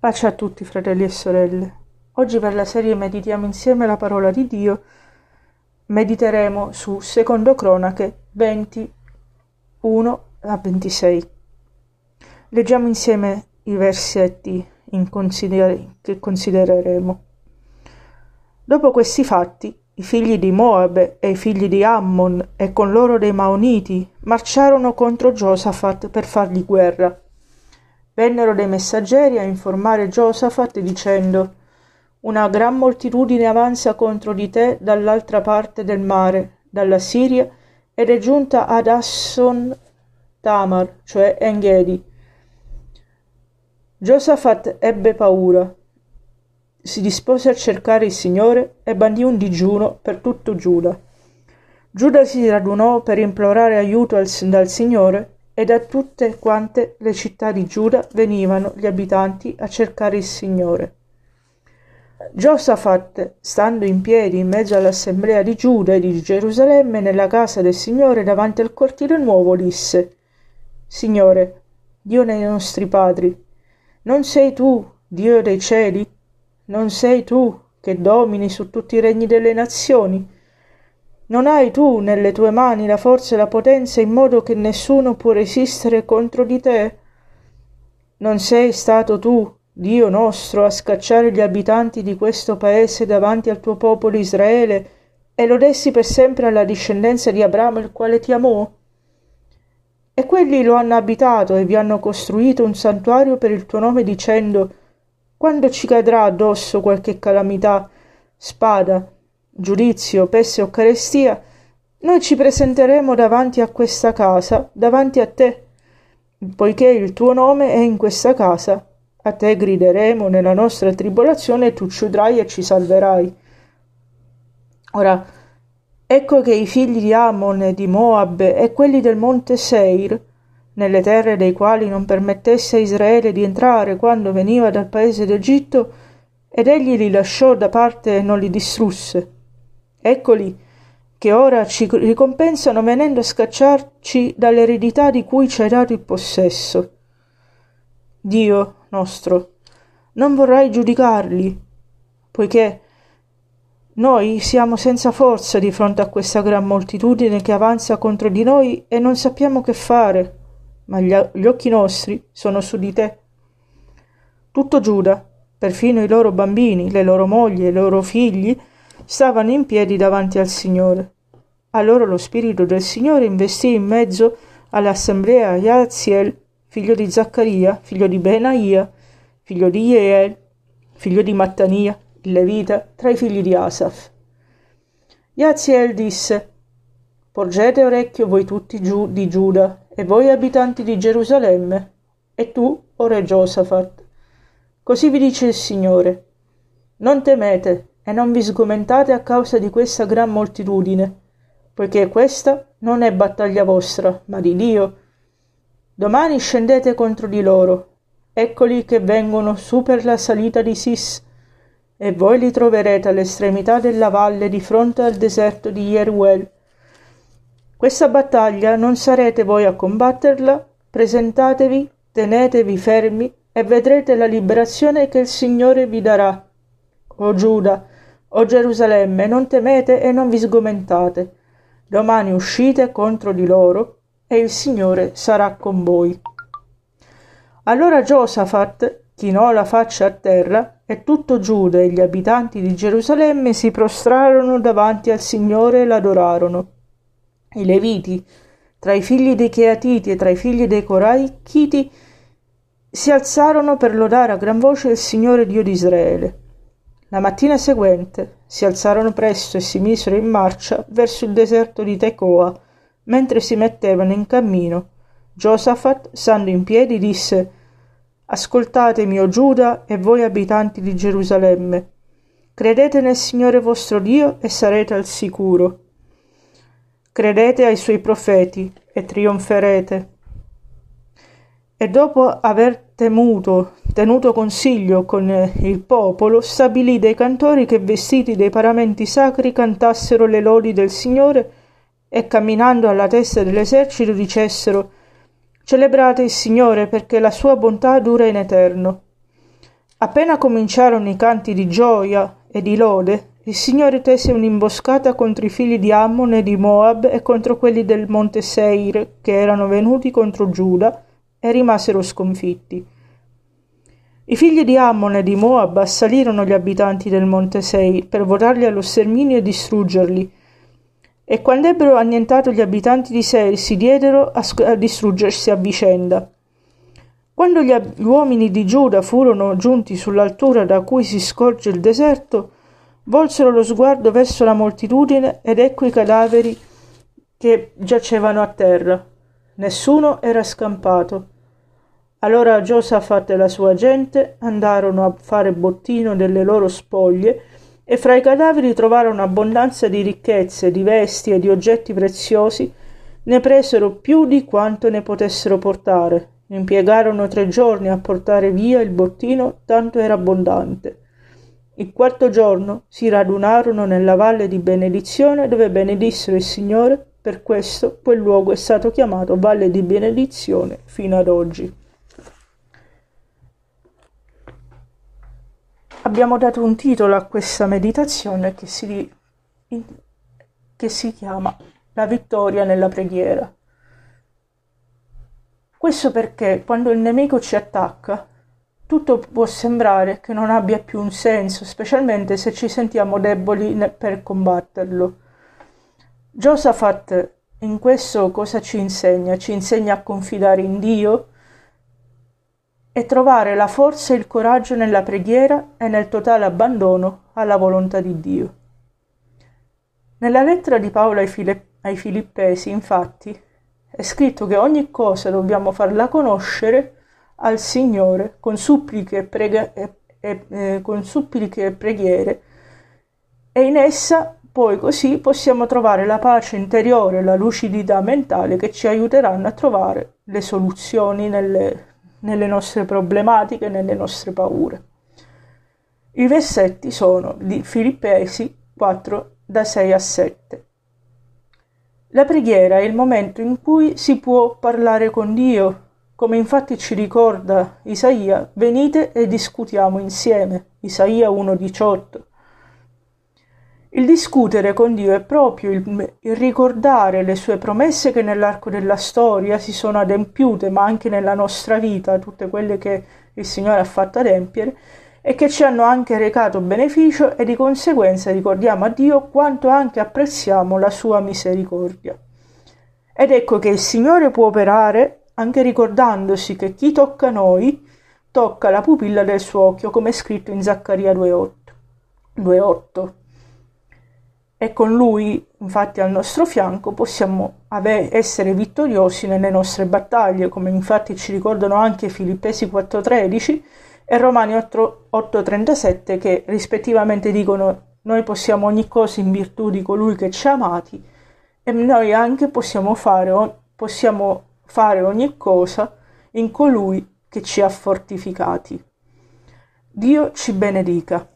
Pace a tutti fratelli e sorelle. Oggi per la serie Meditiamo insieme la parola di Dio. Mediteremo su Secondo Cronache 20, 1 a 26. Leggiamo insieme i versetti consider- che considereremo. Dopo questi fatti, i figli di Moab e i figli di Ammon e con loro dei Maoniti marciarono contro Giosafat per fargli guerra. Vennero dei messaggeri a informare Giosafat dicendo Una gran moltitudine avanza contro di te dall'altra parte del mare, dalla Siria, ed è giunta ad Asson Tamar, cioè Engedi. Giosafat ebbe paura, si dispose a cercare il Signore e bandì un digiuno per tutto Giuda. Giuda si radunò per implorare aiuto dal Signore e da tutte quante le città di Giuda venivano gli abitanti a cercare il Signore. Giosafat, stando in piedi in mezzo all'assemblea di Giuda e di Gerusalemme nella casa del Signore davanti al cortile nuovo, disse Signore, Dio dei nostri padri, non sei tu, Dio dei cieli? Non sei tu che domini su tutti i regni delle nazioni? Non hai tu nelle tue mani la forza e la potenza in modo che nessuno può resistere contro di te? Non sei stato tu, Dio nostro, a scacciare gli abitanti di questo paese davanti al tuo popolo Israele e lo dessi per sempre alla discendenza di Abramo il quale ti amò? E quelli lo hanno abitato e vi hanno costruito un santuario per il tuo nome dicendo quando ci cadrà addosso qualche calamità, spada, giudizio, peste carestia, noi ci presenteremo davanti a questa casa, davanti a te, poiché il tuo nome è in questa casa. A te grideremo nella nostra tribolazione tu ci udrai e ci salverai. Ora, ecco che i figli di Ammon e di Moab e quelli del monte Seir, nelle terre dei quali non permettesse a Israele di entrare quando veniva dal paese d'Egitto, ed egli li lasciò da parte e non li distrusse. Eccoli, che ora ci ricompensano venendo a scacciarci dall'eredità di cui ci hai dato il possesso. Dio nostro, non vorrai giudicarli, poiché noi siamo senza forza di fronte a questa gran moltitudine che avanza contro di noi e non sappiamo che fare, ma gli, gli occhi nostri sono su di te. Tutto Giuda, perfino i loro bambini, le loro mogli i loro figli, stavano in piedi davanti al Signore. Allora lo Spirito del Signore investì in mezzo all'assemblea Yaziel, figlio di Zaccaria, figlio di Benaia, figlio di Jeel, figlio di Mattania, il Levita, tra i figli di Asaf. Yaziel disse, Porgete orecchio voi tutti giù di Giuda e voi abitanti di Gerusalemme, e tu, o re Giosafat. Così vi dice il Signore, non temete, e non vi sgomentate a causa di questa gran moltitudine, poiché questa non è battaglia vostra, ma di Dio. Domani scendete contro di loro, eccoli che vengono su per la salita di Sis, e voi li troverete all'estremità della valle di fronte al deserto di Jeruel. Questa battaglia non sarete voi a combatterla, presentatevi, tenetevi fermi e vedrete la liberazione che il Signore vi darà. O Giuda, o Gerusalemme, non temete e non vi sgomentate. Domani uscite contro di loro e il Signore sarà con voi. Allora Giosafat chinò la faccia a terra e tutto Giuda e gli abitanti di Gerusalemme si prostrarono davanti al Signore e l'adorarono. I Leviti, tra i figli dei Cheatiti e tra i figli dei Coraichiti, si alzarono per lodare a gran voce il Signore Dio di Israele. La mattina seguente si alzarono presto e si misero in marcia verso il deserto di Tecoa. Mentre si mettevano in cammino, Giosafat, stando in piedi, disse Ascoltatemi, o Giuda, e voi abitanti di Gerusalemme. Credete nel Signore vostro Dio e sarete al sicuro. Credete ai suoi profeti e trionferete. E dopo aver temuto, tenuto consiglio con il popolo, stabilì dei cantori che vestiti dei paramenti sacri cantassero le lodi del Signore e camminando alla testa dell'esercito dicessero Celebrate il Signore perché la sua bontà dura in eterno. Appena cominciarono i canti di gioia e di lode, il Signore tese un'imboscata contro i figli di Ammon e di Moab e contro quelli del monte Seir che erano venuti contro Giuda e rimasero sconfitti. I figli di Ammon e di Moab assalirono gli abitanti del monte Seir per votarli allo sterminio e distruggerli. E quando ebbero annientato gli abitanti di Seir si diedero a, a distruggersi a vicenda. Quando gli, gli uomini di Giuda furono giunti sull'altura da cui si scorge il deserto, volsero lo sguardo verso la moltitudine ed ecco i cadaveri che giacevano a terra. Nessuno era scampato. Allora Giosafat e la sua gente andarono a fare bottino delle loro spoglie e fra i cadaveri trovarono abbondanza di ricchezze, di vesti e di oggetti preziosi, ne presero più di quanto ne potessero portare. Impiegarono tre giorni a portare via il bottino, tanto era abbondante. Il quarto giorno si radunarono nella valle di benedizione dove benedissero il Signore, per questo quel luogo è stato chiamato Valle di Benedizione fino ad oggi. Abbiamo dato un titolo a questa meditazione che si, che si chiama La vittoria nella preghiera. Questo perché quando il nemico ci attacca tutto può sembrare che non abbia più un senso, specialmente se ci sentiamo deboli per combatterlo. Josaphat in questo cosa ci insegna? Ci insegna a confidare in Dio e trovare la forza e il coraggio nella preghiera e nel totale abbandono alla volontà di Dio. Nella lettera di Paolo ai, Fili- ai Filippesi, infatti, è scritto che ogni cosa dobbiamo farla conoscere al Signore con suppliche e, prega- e, e, e, con suppliche preghiere e in essa poi così possiamo trovare la pace interiore, la lucidità mentale che ci aiuteranno a trovare le soluzioni nelle, nelle nostre problematiche, nelle nostre paure. I versetti sono di Filippesi 4 da 6 a 7. La preghiera è il momento in cui si può parlare con Dio, come infatti ci ricorda Isaia, venite e discutiamo insieme. Isaia 1,18. Il discutere con Dio è proprio il, il, ricordare le sue promesse che nell'arco della storia si sono adempiute, ma anche nella nostra vita, tutte quelle che il Signore ha fatto adempiere, e che ci hanno anche recato beneficio e di conseguenza ricordiamo a Dio quanto anche apprezziamo la sua misericordia. Ed ecco che il Signore può operare anche ricordandosi che chi tocca noi tocca la pupilla del suo occhio, come è scritto in Zaccaria 2.8. E con lui, infatti, al nostro fianco possiamo ave- essere vittoriosi nelle nostre battaglie, come infatti ci ricordano anche Filippesi 4.13 e Romani 8.37 che rispettivamente dicono noi possiamo ogni cosa in virtù di colui che ci ha amati e noi anche possiamo fare, possiamo fare ogni cosa in colui che ci ha fortificati. Dio ci benedica.